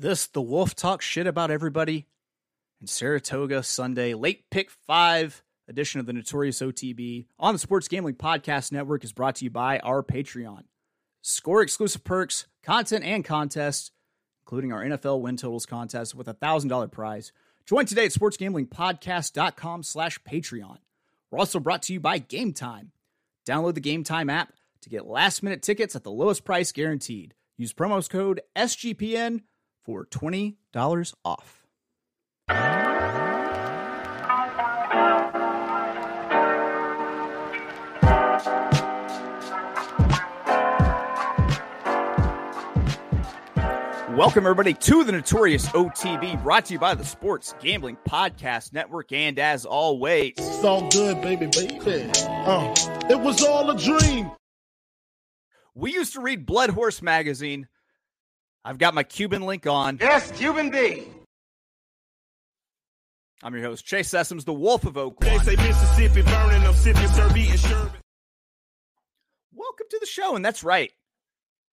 This, the Wolf talks shit about everybody in Saratoga Sunday, late pick five edition of the Notorious OTB on the Sports Gambling Podcast Network is brought to you by our Patreon. Score exclusive perks, content, and contests, including our NFL win totals contest with a $1,000 prize. Join today at sportsgamblingpodcast.com slash Patreon. We're also brought to you by Game Time. Download the Game Time app to get last minute tickets at the lowest price guaranteed. Use promo code SGPN for $20 off. Welcome, everybody, to the Notorious OTB, brought to you by the Sports Gambling Podcast Network. And as always, It's all good, baby, baby. Uh, it was all a dream. we used to read Blood Horse magazine. I've got my Cuban link on. Yes, Cuban B. I'm your host, Chase Sessoms, the Wolf of They Oaklawn. say Mississippi burning, I'm sipping, serve eating sherbet. Welcome to the show. And that's right,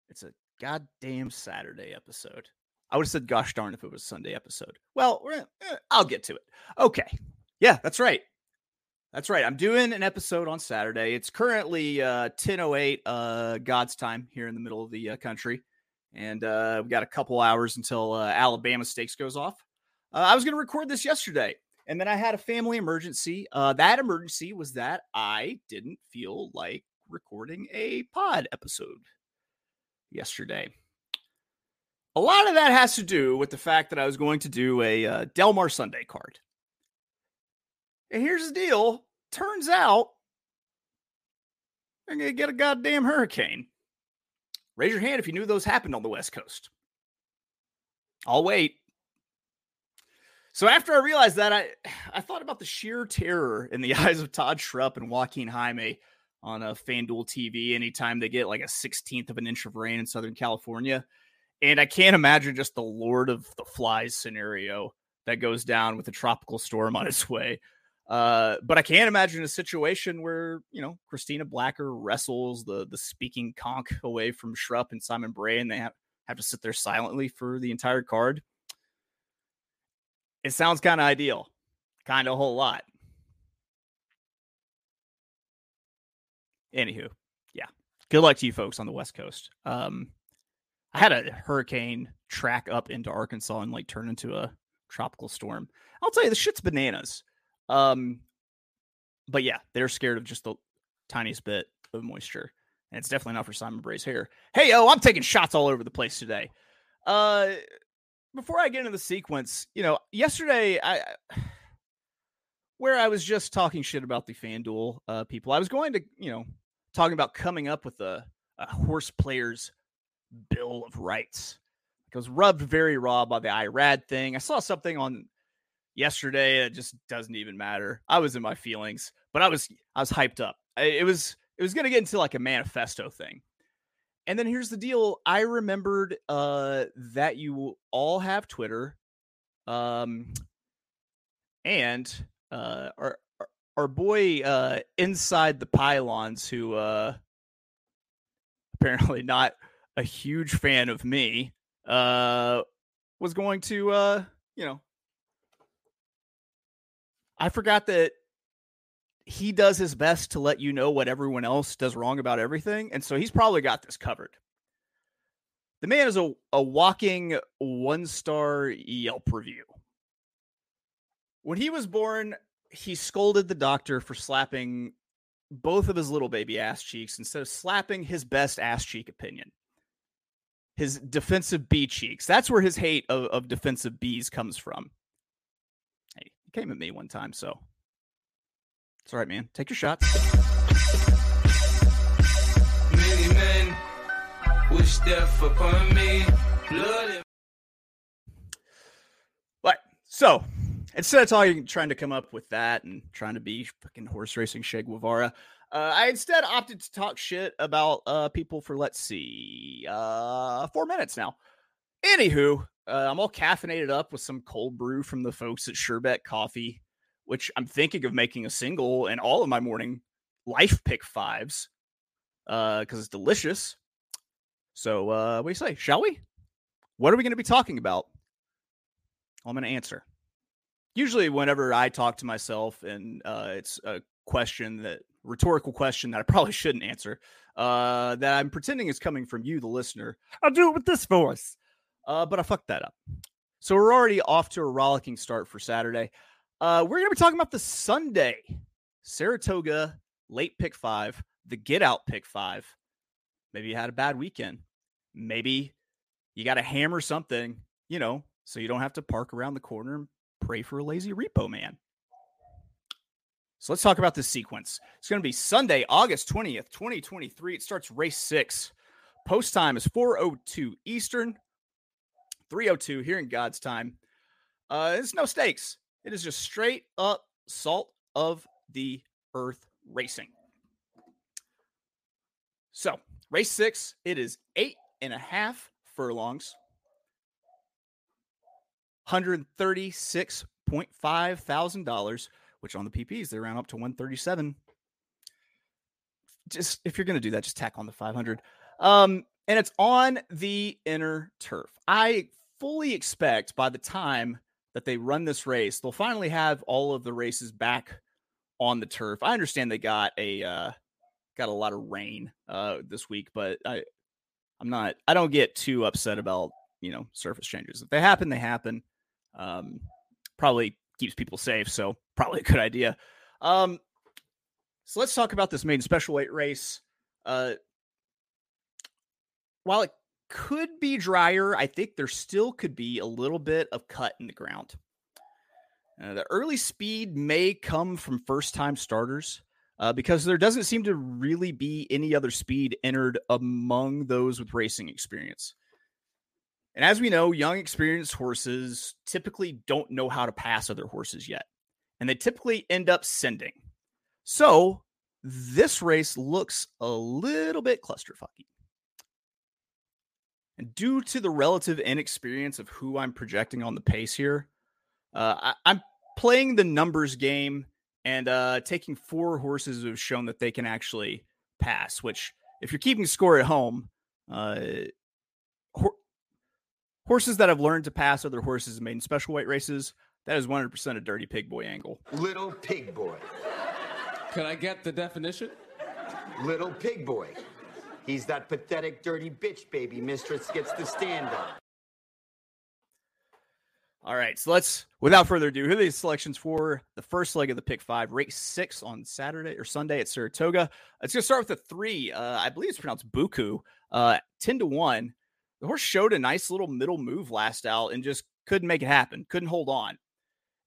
it's a goddamn Saturday episode. I would have said gosh darn if it was a Sunday episode. Well, we're, eh, I'll get to it. Okay. Yeah, that's right. That's right. I'm doing an episode on Saturday. It's currently uh 10:08 uh God's time here in the middle of the uh, country. And uh we've got a couple hours until uh, Alabama Stakes goes off. Uh, I was going to record this yesterday, and then I had a family emergency. Uh, that emergency was that I didn't feel like recording a pod episode yesterday. A lot of that has to do with the fact that I was going to do a uh, Del Mar Sunday card. And here's the deal turns out I'm going to get a goddamn hurricane. Raise your hand if you knew those happened on the West Coast. I'll wait. So after I realized that, I I thought about the sheer terror in the eyes of Todd Schrupp and Joaquin Jaime on a FanDuel TV anytime they get like a 16th of an inch of rain in Southern California. And I can't imagine just the Lord of the Flies scenario that goes down with a tropical storm on its way. Uh, but I can't imagine a situation where, you know, Christina Blacker wrestles the the speaking conch away from Schrupp and Simon Bray and they have, have to sit there silently for the entire card. It sounds kind of ideal, kind of a whole lot. Anywho, yeah. Good luck to you folks on the West Coast. Um, I had a hurricane track up into Arkansas and like turn into a tropical storm. I'll tell you, the shit's bananas. Um, but yeah, they're scared of just the tiniest bit of moisture, and it's definitely not for Simon Bray's hair. Hey, oh, I'm taking shots all over the place today. Uh, before I get into the sequence, you know, yesterday I where I was just talking shit about the FanDuel uh, people, I was going to, you know, talking about coming up with a, a horse player's bill of rights. It was rubbed very raw by the IRAD thing. I saw something on yesterday It just doesn't even matter. I was in my feelings, but I was I was hyped up. It was it was gonna get into like a manifesto thing. And then here's the deal. I remembered uh, that you all have Twitter. Um, and uh, our- our boy uh, inside the pylons, who uh, apparently not a huge fan of me, uh, was going to, uh, you know, I forgot that he does his best to let you know what everyone else does wrong about everything. And so he's probably got this covered. The man is a, a walking one star Yelp review. When he was born, he scolded the doctor for slapping both of his little baby ass cheeks instead of slapping his best ass cheek opinion. His defensive B cheeks. That's where his hate of, of defensive Bs comes from. Came at me one time, so it's all right, man. Take your shots. Many men wish death upon me. Blood But so instead of talking, trying to come up with that and trying to be fucking horse racing Che Guevara, uh, I instead opted to talk shit about uh, people for let's see, uh, four minutes now. Anywho, uh, I'm all caffeinated up with some cold brew from the folks at Sherbet Coffee, which I'm thinking of making a single and all of my morning life pick fives because it's delicious. So, uh, what do you say? Shall we? What are we going to be talking about I'm going to answer. Usually, whenever I talk to myself and uh, it's a question that rhetorical question that I probably shouldn't answer, uh, that I'm pretending is coming from you, the listener, I'll do it with this voice. Uh, but I fucked that up. So we're already off to a rollicking start for Saturday. Uh, we're going to be talking about the Sunday Saratoga late pick five, the get out pick five. Maybe you had a bad weekend. Maybe you got to hammer something, you know, so you don't have to park around the corner and pray for a lazy repo man. So let's talk about this sequence. It's going to be Sunday, August 20th, 2023. It starts race six. Post time is 402 Eastern, 302 here in God's time. Uh, it's no stakes. It is just straight up salt of the earth racing. So, race six, it is eight and a half furlongs, $136.5 thousand, which on the PPs they round up to 137. Just if you're gonna do that, just tack on the 500. Um, and it's on the inner turf. I fully expect by the time that they run this race, they'll finally have all of the races back on the turf. I understand they got a uh, got a lot of rain uh, this week, but I I'm not I don't get too upset about you know surface changes. If they happen, they happen. Um, probably keeps people safe, so probably a good idea. Um, so let's talk about this main special weight race. Uh, while it could be drier, I think there still could be a little bit of cut in the ground. Uh, the early speed may come from first time starters uh, because there doesn't seem to really be any other speed entered among those with racing experience. And as we know, young, experienced horses typically don't know how to pass other horses yet, and they typically end up sending. So this race looks a little bit clusterfucky. And due to the relative inexperience of who I'm projecting on the pace here, uh, I, am playing the numbers game and uh, taking four horses who have shown that they can actually pass. Which, if you're keeping score at home, uh, horses that have learned to pass other horses and made in special weight races, that is 100% a dirty pig boy angle. Little pig boy. Can I get the definition? Little pig boy. He's that pathetic, dirty bitch baby mistress gets to stand on. All right, so let's, without further ado, here are the selections for the first leg of the pick five, race six on Saturday or Sunday at Saratoga. It's going to start with the three. Uh, I believe it's pronounced Buku, uh, 10 to 1. The horse showed a nice little middle move last out and just couldn't make it happen, couldn't hold on.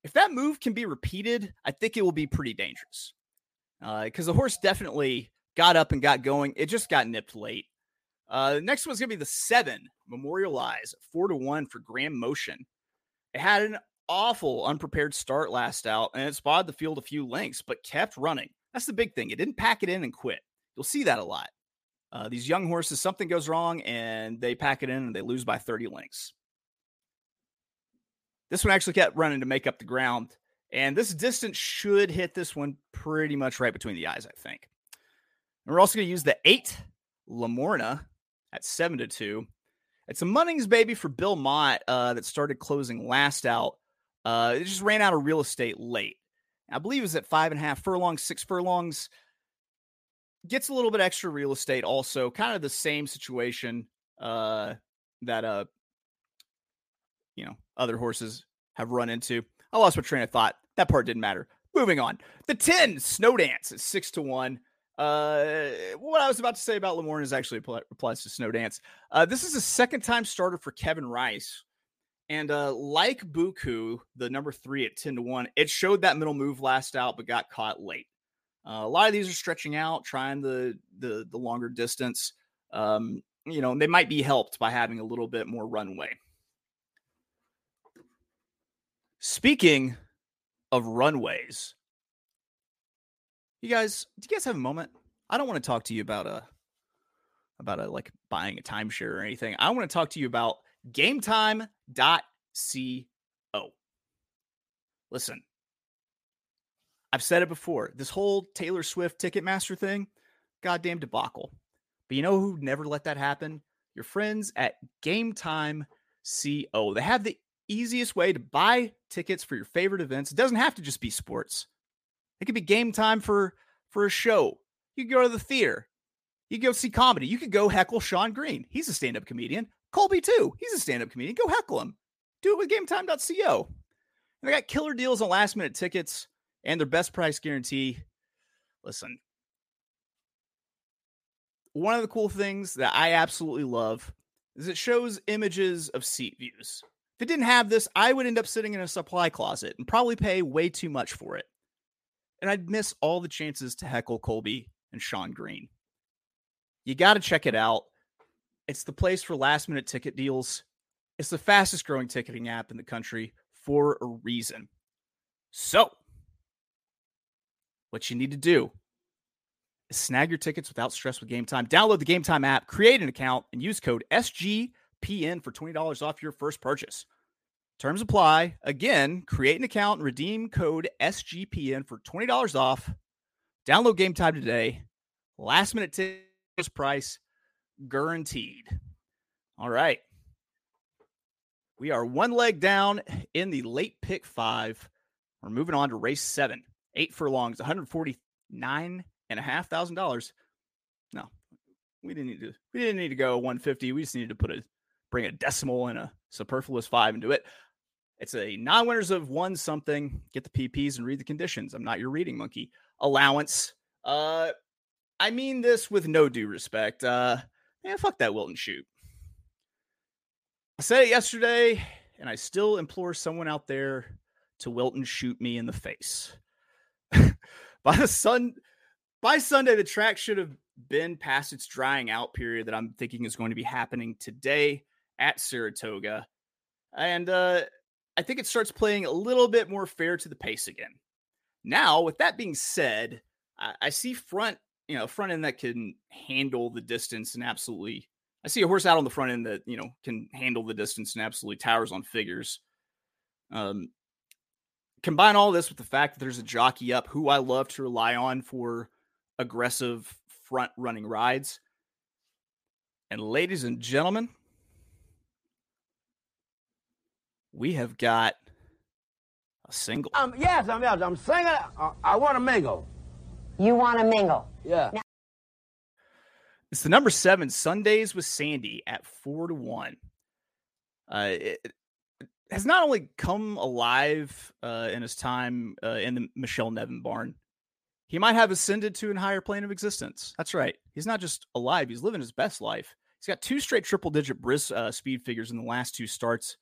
If that move can be repeated, I think it will be pretty dangerous because uh, the horse definitely got up and got going. It just got nipped late. Uh, next one's gonna be the seven memorialize four to one for Graham Motion. It had an awful unprepared start last out, and it spotted the field a few lengths, but kept running. That's the big thing. It didn't pack it in and quit. You'll see that a lot. Uh, these young horses, something goes wrong, and they pack it in and they lose by 30 lengths. This one actually kept running to make up the ground, and this distance should hit this one pretty much right between the eyes, I think. And we're also going to use the eight Lamorna at seven to two. It's a Munnings baby for Bill Mott uh, that started closing last out. Uh, it just ran out of real estate late. I believe it was at five and a half furlongs, six furlongs. Gets a little bit extra real estate also. Kind of the same situation uh, that uh, you know other horses have run into. I lost my train of thought. That part didn't matter. Moving on. The 10 Snow Dance is six to one. Uh, what I was about to say about Lamorna is actually applies to Snow Dance. Uh, this is a second time starter for Kevin Rice. And uh, like Buku, the number three at 10 to 1, it showed that middle move last out, but got caught late. Uh, a lot of these are stretching out, trying the the, the longer distance. Um, you know, they might be helped by having a little bit more runway. Speaking of runways, you guys, do you guys have a moment? I don't want to talk to you about a about a like buying a timeshare or anything. I want to talk to you about gametime.co. Listen, I've said it before. This whole Taylor Swift Ticketmaster thing, goddamn debacle. But you know who never let that happen? Your friends at Gametime CO. They have the easiest way to buy tickets for your favorite events. It doesn't have to just be sports. It could be game time for for a show. You go to the theater. You go see comedy. You could go heckle Sean Green. He's a stand-up comedian. Colby too. He's a stand-up comedian. Go heckle him. Do it with GameTime.co. And they got killer deals on last-minute tickets and their best price guarantee. Listen, one of the cool things that I absolutely love is it shows images of seat views. If it didn't have this, I would end up sitting in a supply closet and probably pay way too much for it. And I'd miss all the chances to heckle Colby and Sean Green. You got to check it out. It's the place for last minute ticket deals. It's the fastest growing ticketing app in the country for a reason. So, what you need to do is snag your tickets without stress with Game Time. Download the Game Time app, create an account, and use code SGPN for $20 off your first purchase. Terms apply. Again, create an account and redeem code SGPN for $20 off. Download Game Time today. Last minute tickets price guaranteed. All right. We are one leg down in the late pick five. We're moving on to race seven. Eight furlongs, 149 and a half thousand dollars. No, we didn't need to. We didn't need to go 150. We just needed to put a bring a decimal and a superfluous five into it. It's a non-winners of one something. Get the PPs and read the conditions. I'm not your reading monkey. Allowance. Uh, I mean this with no due respect. Uh, fuck that Wilton shoot. I said it yesterday, and I still implore someone out there to Wilton shoot me in the face. by the sun, by Sunday, the track should have been past its drying out period that I'm thinking is going to be happening today at Saratoga, and uh, I think it starts playing a little bit more fair to the pace again. Now, with that being said, I, I see front, you know, front end that can handle the distance and absolutely. I see a horse out on the front end that you know can handle the distance and absolutely towers on figures. Um, combine all this with the fact that there's a jockey up who I love to rely on for aggressive front running rides. And ladies and gentlemen, we have got a single. Um, yes, I'm, yes, I'm singing. I, I want to mingle. You want to mingle. Yeah. Now- It's the number seven Sundays with Sandy at four to one. Uh, it has not only come alive uh, in his time uh, in the Michelle Nevin barn, he might have ascended to a higher plane of existence. That's right. He's not just alive; he's living his best life. He's got two straight triple digit bris uh, speed figures in the last two starts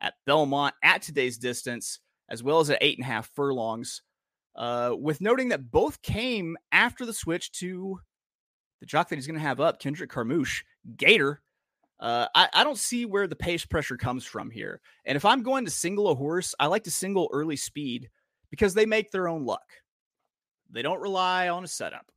at Belmont at today's distance, as well as at eight and a half furlongs. Uh, with noting that both came after the switch to the jock that he's going to have up, Kendrick Carmouche, Gator. Uh, I, I don't see where the pace pressure comes from here. And if I'm going to single a horse, I like to single early speed because they make their own luck. They don't rely on a setup.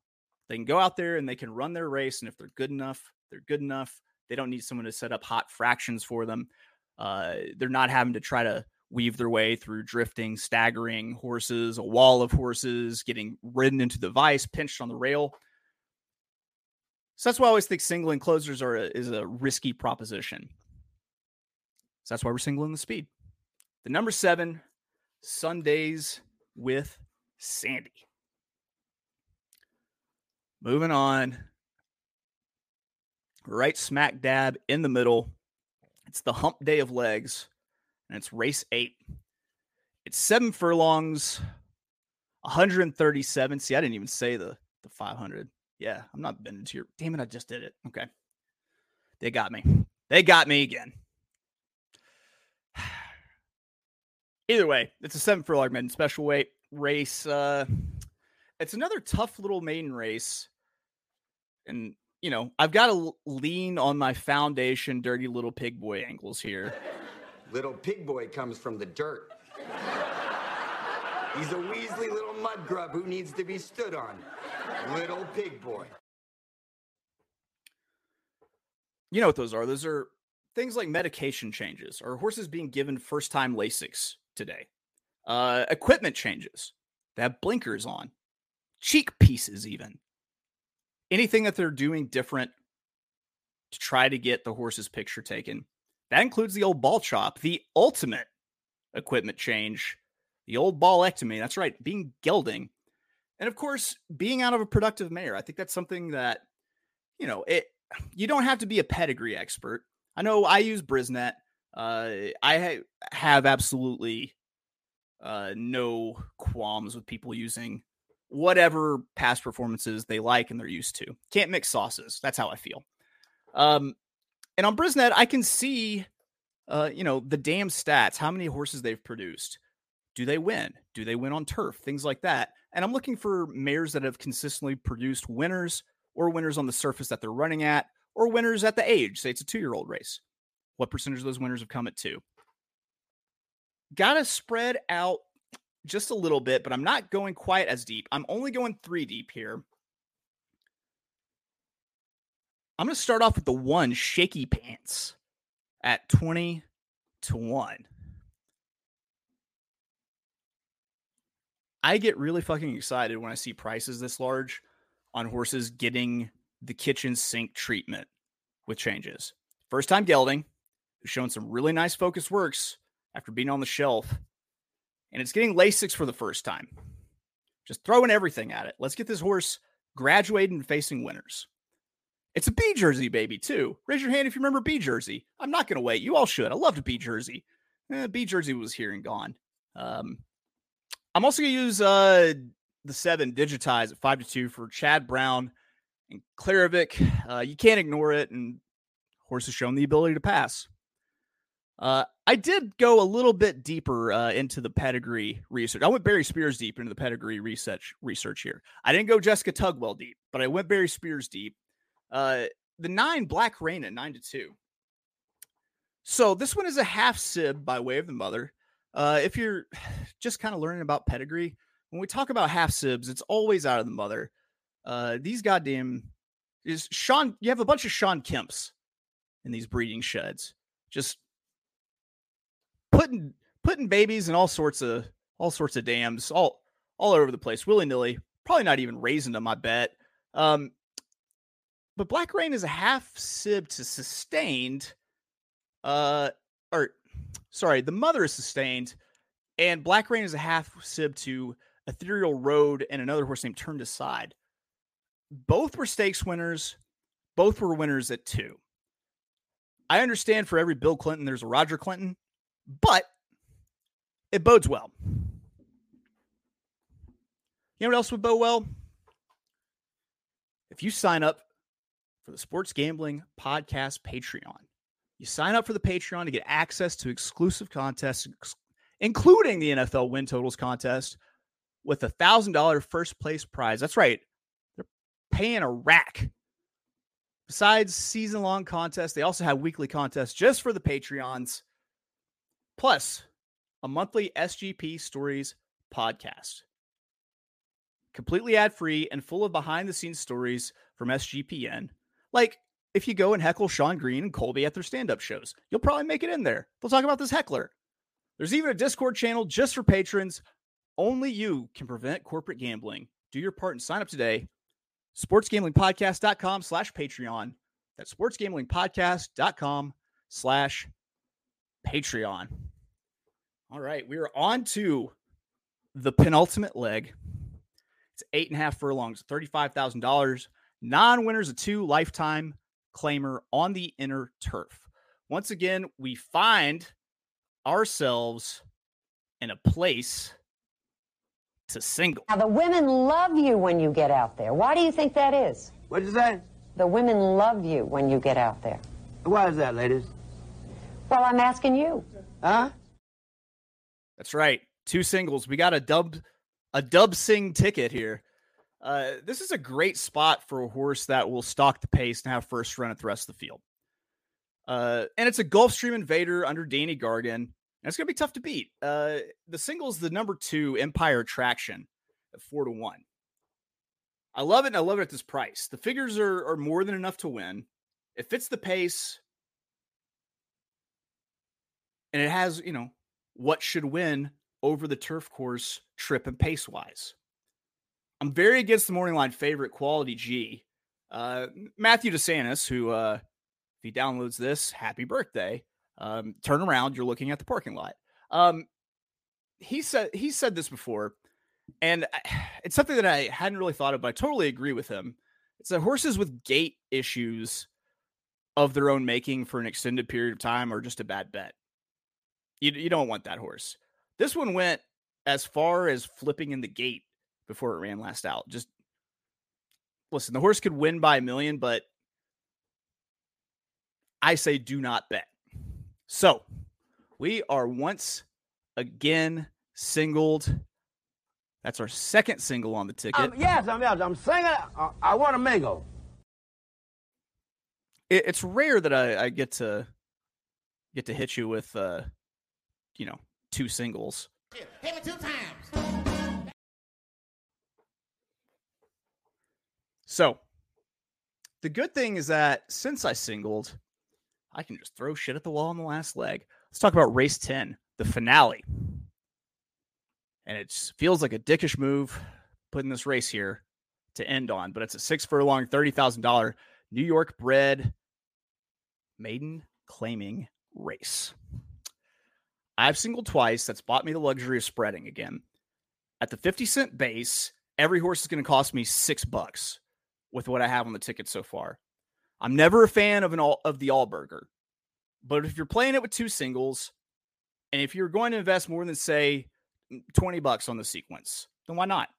They can go out there and they can run their race. And if they're good enough, they're good enough. They don't need someone to set up hot fractions for them. Uh, they're not having to try to weave their way through drifting, staggering horses, a wall of horses, getting ridden into the vice, pinched on the rail. So that's why I always think singling closers are a, is a risky proposition. So that's why we're singling the speed. The number seven, Sundays with Sandy. Moving on. Right smack dab in the middle. It's the hump day of legs, and it's race eight. It's seven furlongs, 137. See, I didn't even say the, the 500. Yeah, I'm not bending to your. Damn it, I just did it. Okay. They got me. They got me again. Either way, it's a seven furlong maiden special weight race. Uh, it's another tough little maiden race. And, you know, I've got to lean on my foundation, dirty little pig boy angles here. Little pig boy comes from the dirt. He's a Weasley little mud grub who needs to be stood on. Little pig boy. You know what those are? Those are things like medication changes or horses being given first time Lasix today, uh, equipment changes. They have blinkers on, cheek pieces, even anything that they're doing different to try to get the horse's picture taken. That includes the old ball chop, the ultimate equipment change, the old ballectomy. That's right, being gelding. And of course, being out of a productive mare. I think that's something that, you know, it you don't have to be a pedigree expert. I know I use Brisnet. Uh, I ha- have absolutely uh, no qualms with people using whatever past performances they like and they're used to. Can't mix sauces. That's how I feel. Um, and on Brisnet, I can see, uh, you know, the damn stats, how many horses they've produced. Do they win? Do they win on turf? Things like that. And I'm looking for mares that have consistently produced winners or winners on the surface that they're running at or winners at the age. Say it's a two year old race. What percentage of those winners have come at two? Got to spread out just a little bit, but I'm not going quite as deep. I'm only going three deep here. I'm going to start off with the one shaky pants at 20 to 1. I get really fucking excited when I see prices this large on horses getting the kitchen sink treatment with changes. First time gelding, who's shown some really nice focus works after being on the shelf, and it's getting Lasix for the first time. Just throwing everything at it. Let's get this horse graduated and facing winners. It's a Bee Jersey, baby, too. Raise your hand if you remember Bee Jersey. I'm not going to wait. You all should. I loved Bee Jersey. Eh, Bee Jersey was here and gone. Um, I'm also going to use uh, the seven digitize at five to two for Chad Brown and Klaravich. Uh, you can't ignore it, and horse has shown the ability to pass. Uh, I did go a little bit deeper uh, into the pedigree research. I went Barry Spears deep into the pedigree research research here. I didn't go Jessica Tugwell deep, but I went Barry Spears deep. Uh, the nine Black Rain at nine to two. So this one is a half sib by way of the mother. Uh, if you're just kind of learning about pedigree, when we talk about half sibs, it's always out of the mother. Uh, these goddamn is Sean. You have a bunch of Shawn Kemps in these breeding sheds, just putting putting babies in all sorts of all sorts of dams all all over the place, willy nilly. Probably not even raising them. I bet. Um, but Black Rain is a half sib to sustained. Uh, or sorry, the mother is sustained, and Black Rain is a half sib to Ethereal Road and another horse named Turned Aside. Both were stakes winners. Both were winners at two. I understand for every Bill Clinton, there's a Roger Clinton, but it bodes well. You know what else would bode well? If you sign up for the Sports Gambling Podcast Patreon, you sign up for the Patreon to get access to exclusive contests, including the NFL win totals contest with a thousand dollar first place prize. That's right. They're paying a rack. Besides season long contests, they also have weekly contests just for the Patreons, plus a monthly SGP Stories podcast. Completely ad free and full of behind the scenes stories from SGPN. Like if you go and heckle Sean Green and Colby at their stand up shows, you'll probably make it in there. They'll talk about this heckler. There's even a Discord channel just for patrons. Only you can prevent corporate gambling. Do your part and sign up today. SportsGamblingPodcast.com slash Patreon. That's SportsGamblingPodcast.com slash Patreon. All right, we are on to the penultimate leg. It's eight and a half furlongs, $35,000. Non winners, a two lifetime claimer on the inner turf. Once again, we find ourselves in a place to single. Now, the women love you when you get out there. Why do you think that is? What'd you say? The women love you when you get out there. Why is that, ladies? Well, I'm asking you. Huh? That's right. Two singles. We got a dub a dub sing ticket here. Uh, this is a great spot for a horse that will stalk the pace and have first run at the rest of the field. Uh, and it's a Gulfstream Invader under Danny Gargan. And it's going to be tough to beat. Uh, the single's the number two Empire Attraction at four to one. I love it. And I love it at this price. The figures are, are more than enough to win. It fits the pace. And it has, you know, what should win over the turf course trip and pace wise. I'm very against the morning line favorite quality G. Uh, Matthew DeSantis, who, uh, if he downloads this, happy birthday. Um, turn around, you're looking at the parking lot. Um, he said he said this before, and I- it's something that I hadn't really thought of, but I totally agree with him. It's that horses with gait issues of their own making for an extended period of time are just a bad bet. You you don't want that horse. This one went as far as flipping in the gate before it ran last out. Just listen, the horse could win by a million, but I say do not bet. So we are once again singled. That's our second single on the ticket. Um, yes, I'm, I'm singing. I, I want a mingle. it, it's rare that I, I get to get to hit you with uh you know two singles. Hit me two times. So the good thing is that since I singled, I can just throw shit at the wall on the last leg. Let's talk about race 10, the finale. And it feels like a dickish move putting this race here to end on, but it's a six furlong, $30,000 New York bred maiden claiming race. I've singled twice. That's bought me the luxury of spreading again. At the 50 cent base, every horse is going to cost me six bucks with what I have on the ticket so far. I'm never a fan of an all of the Allburger, but if you're playing it with two singles, and if you're going to invest more than say mm, 20 bucks on the sequence, then why not?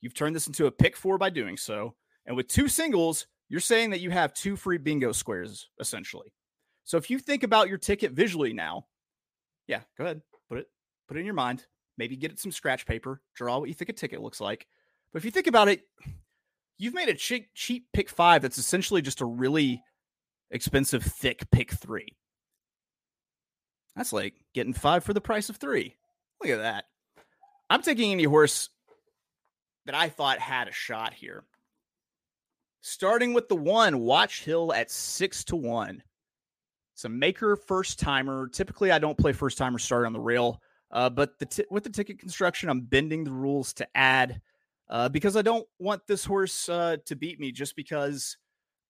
You've turned this into a pick four by doing so. And with two singles, you're saying that you have two free bingo squares essentially. So if you think about your ticket visually now, yeah, go ahead, put it put it in your mind. Maybe get it some scratch paper, draw what you think a ticket looks like. But if you think about it, you've made a cheap, cheap pick five that's essentially just a really expensive thick pick three. That's like getting five for the price of three. Look at that. I'm taking any horse that I thought had a shot here. Starting with the one, Watch Hill at six to one. It's a maker first timer. Typically, I don't play first timer start on the rail, uh, but the t- with the ticket construction, I'm bending the rules to add uh, because I don't want this horse uh, to beat me just because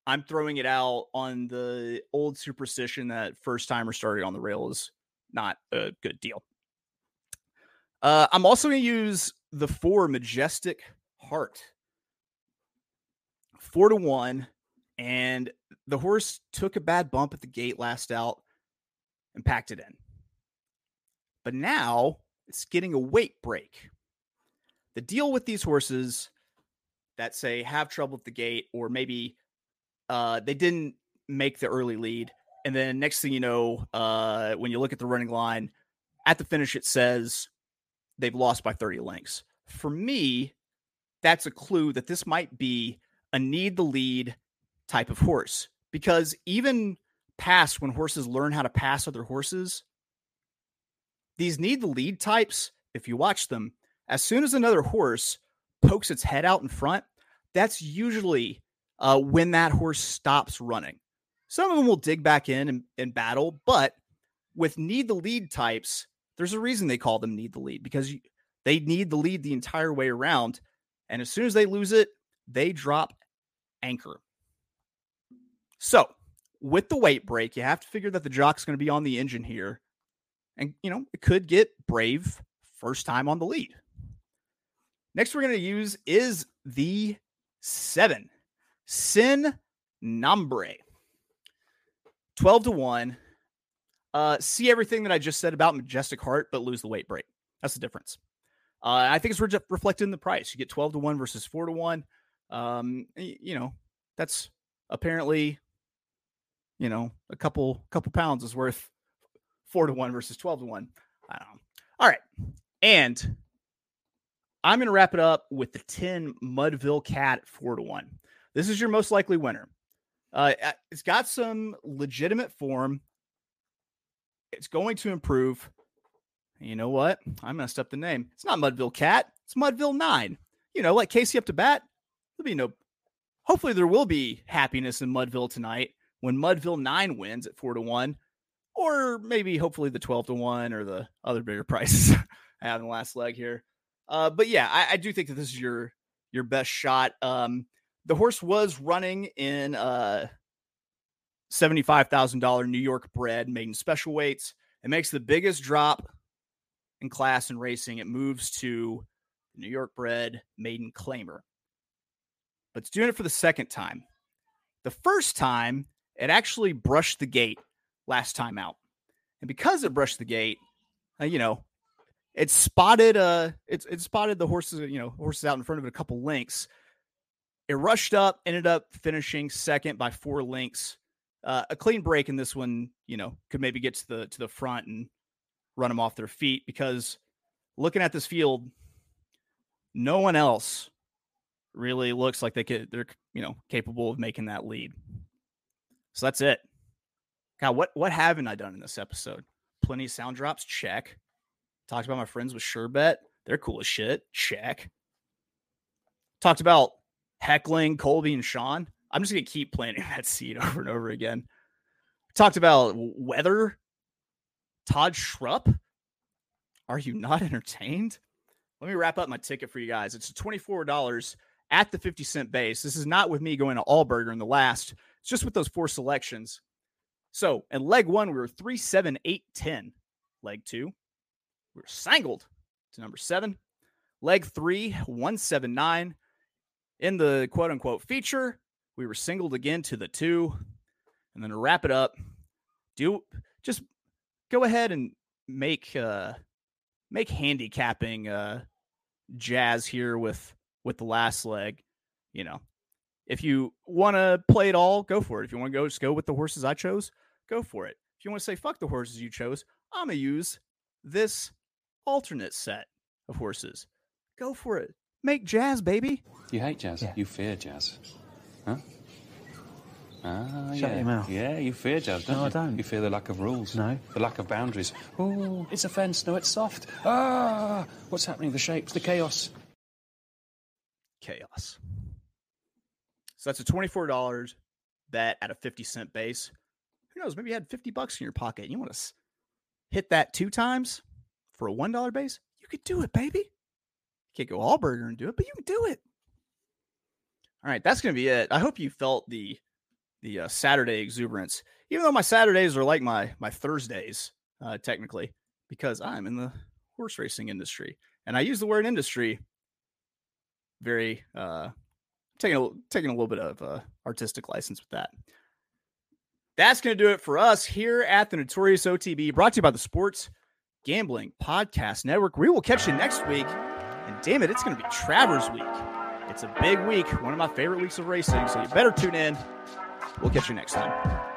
I'm throwing it out on the old superstition that first timer starting on the rail is not a good deal. Uh, I'm also going to use the four majestic heart, four to one, and the horse took a bad bump at the gate last out and packed it in. But now it's getting a weight break. The deal with these horses that say have trouble at the gate, or maybe uh, they didn't make the early lead, and then next thing you know, uh, when you look at the running line at the finish, it says they've lost by 30 lengths. For me, that's a clue that this might be a need the lead type of horse because even past when horses learn how to pass other horses, these need the lead types, if you watch them, as soon as another horse pokes its head out in front, that's usually uh, when that horse stops running. Some of them will dig back in and, and battle, but with need the lead types, there's a reason they call them need the lead because you, they need the lead the entire way around. And as soon as they lose it, they drop anchor. So, with the weight break, you have to figure that the jock's going to be on the engine here. And, you know, it could get brave first time on the lead. Next, we're going to use is the seven Sin Nombre. 12 to 1. Uh, see everything that I just said about Majestic Heart, but lose the weight break. That's the difference. Uh, I think it's re- reflected in the price. You get 12 to 1 versus 4 to 1. Um, you know, that's apparently, you know, a couple couple pounds is worth 4 to 1 versus 12 to 1. I don't know. All right. And I'm going to wrap it up with the 10 Mudville Cat 4 to 1. This is your most likely winner. Uh, it's got some legitimate form. It's going to improve. You know what? I messed up the name. It's not Mudville Cat. It's Mudville Nine. You know, like Casey up to bat. There'll be no. Hopefully, there will be happiness in Mudville tonight when Mudville Nine wins at four to one, or maybe hopefully the twelve to one or the other bigger prices I have in the last leg here. Uh, but yeah, I, I do think that this is your your best shot. Um, the horse was running in uh $75,000 New York bred maiden special weights. It makes the biggest drop in class and racing, it moves to New York bred maiden claimer. But it's doing it for the second time. The first time, it actually brushed the gate last time out. And because it brushed the gate, uh, you know, it spotted uh it, it spotted the horses, you know, horses out in front of it a couple links. It rushed up, ended up finishing second by four links. Uh, a clean break in this one, you know, could maybe get to the to the front and run them off their feet because looking at this field, no one else really looks like they could they're you know capable of making that lead. So that's it. God, what what haven't I done in this episode? Plenty of sound drops, check. Talked about my friends with Sherbet. They're cool as shit. Check. Talked about heckling Colby and Sean. I'm just gonna keep planting that seed over and over again. Talked about weather. Todd Schrupp. Are you not entertained? Let me wrap up my ticket for you guys. It's $24 at the 50 cent base. This is not with me going to Allburger in the last. It's just with those four selections. So in leg one, we were three, seven, eight, 10. Leg two, we were sangled to number seven. Leg three, 179. In the quote unquote feature, we were singled again to the two. And then to wrap it up, do just go ahead and make uh make handicapping uh jazz here with with the last leg. You know, if you want to play it all, go for it. If you want to go, just go with the horses I chose, go for it. If you want to say fuck the horses you chose, I'm gonna use this alternate set of horses. Go for it. Make jazz, baby. You hate jazz. You fear jazz. Huh? Ah, Shut yeah. your mouth. Yeah, you fear jazz, don't No, I don't. You fear the lack of rules. No. The lack of boundaries. Oh, it's a fence. No, it's soft. Ah, what's happening? The shapes, the chaos. Chaos. So that's a $24 bet at a 50 cent base. Who knows? Maybe you had 50 bucks in your pocket. and You want to hit that two times for a $1 base? You could do it, baby. You can't go all burger and do it, but you can do it. All right, that's going to be it. I hope you felt the the uh, Saturday exuberance, even though my Saturdays are like my my Thursdays, uh, technically, because I'm in the horse racing industry, and I use the word industry very uh, taking a, taking a little bit of uh, artistic license with that. That's going to do it for us here at the Notorious OTB, brought to you by the Sports Gambling Podcast Network. We will catch you next week, and damn it, it's going to be Travers Week. It's a big week, one of my favorite weeks of racing, so you better tune in. We'll catch you next time.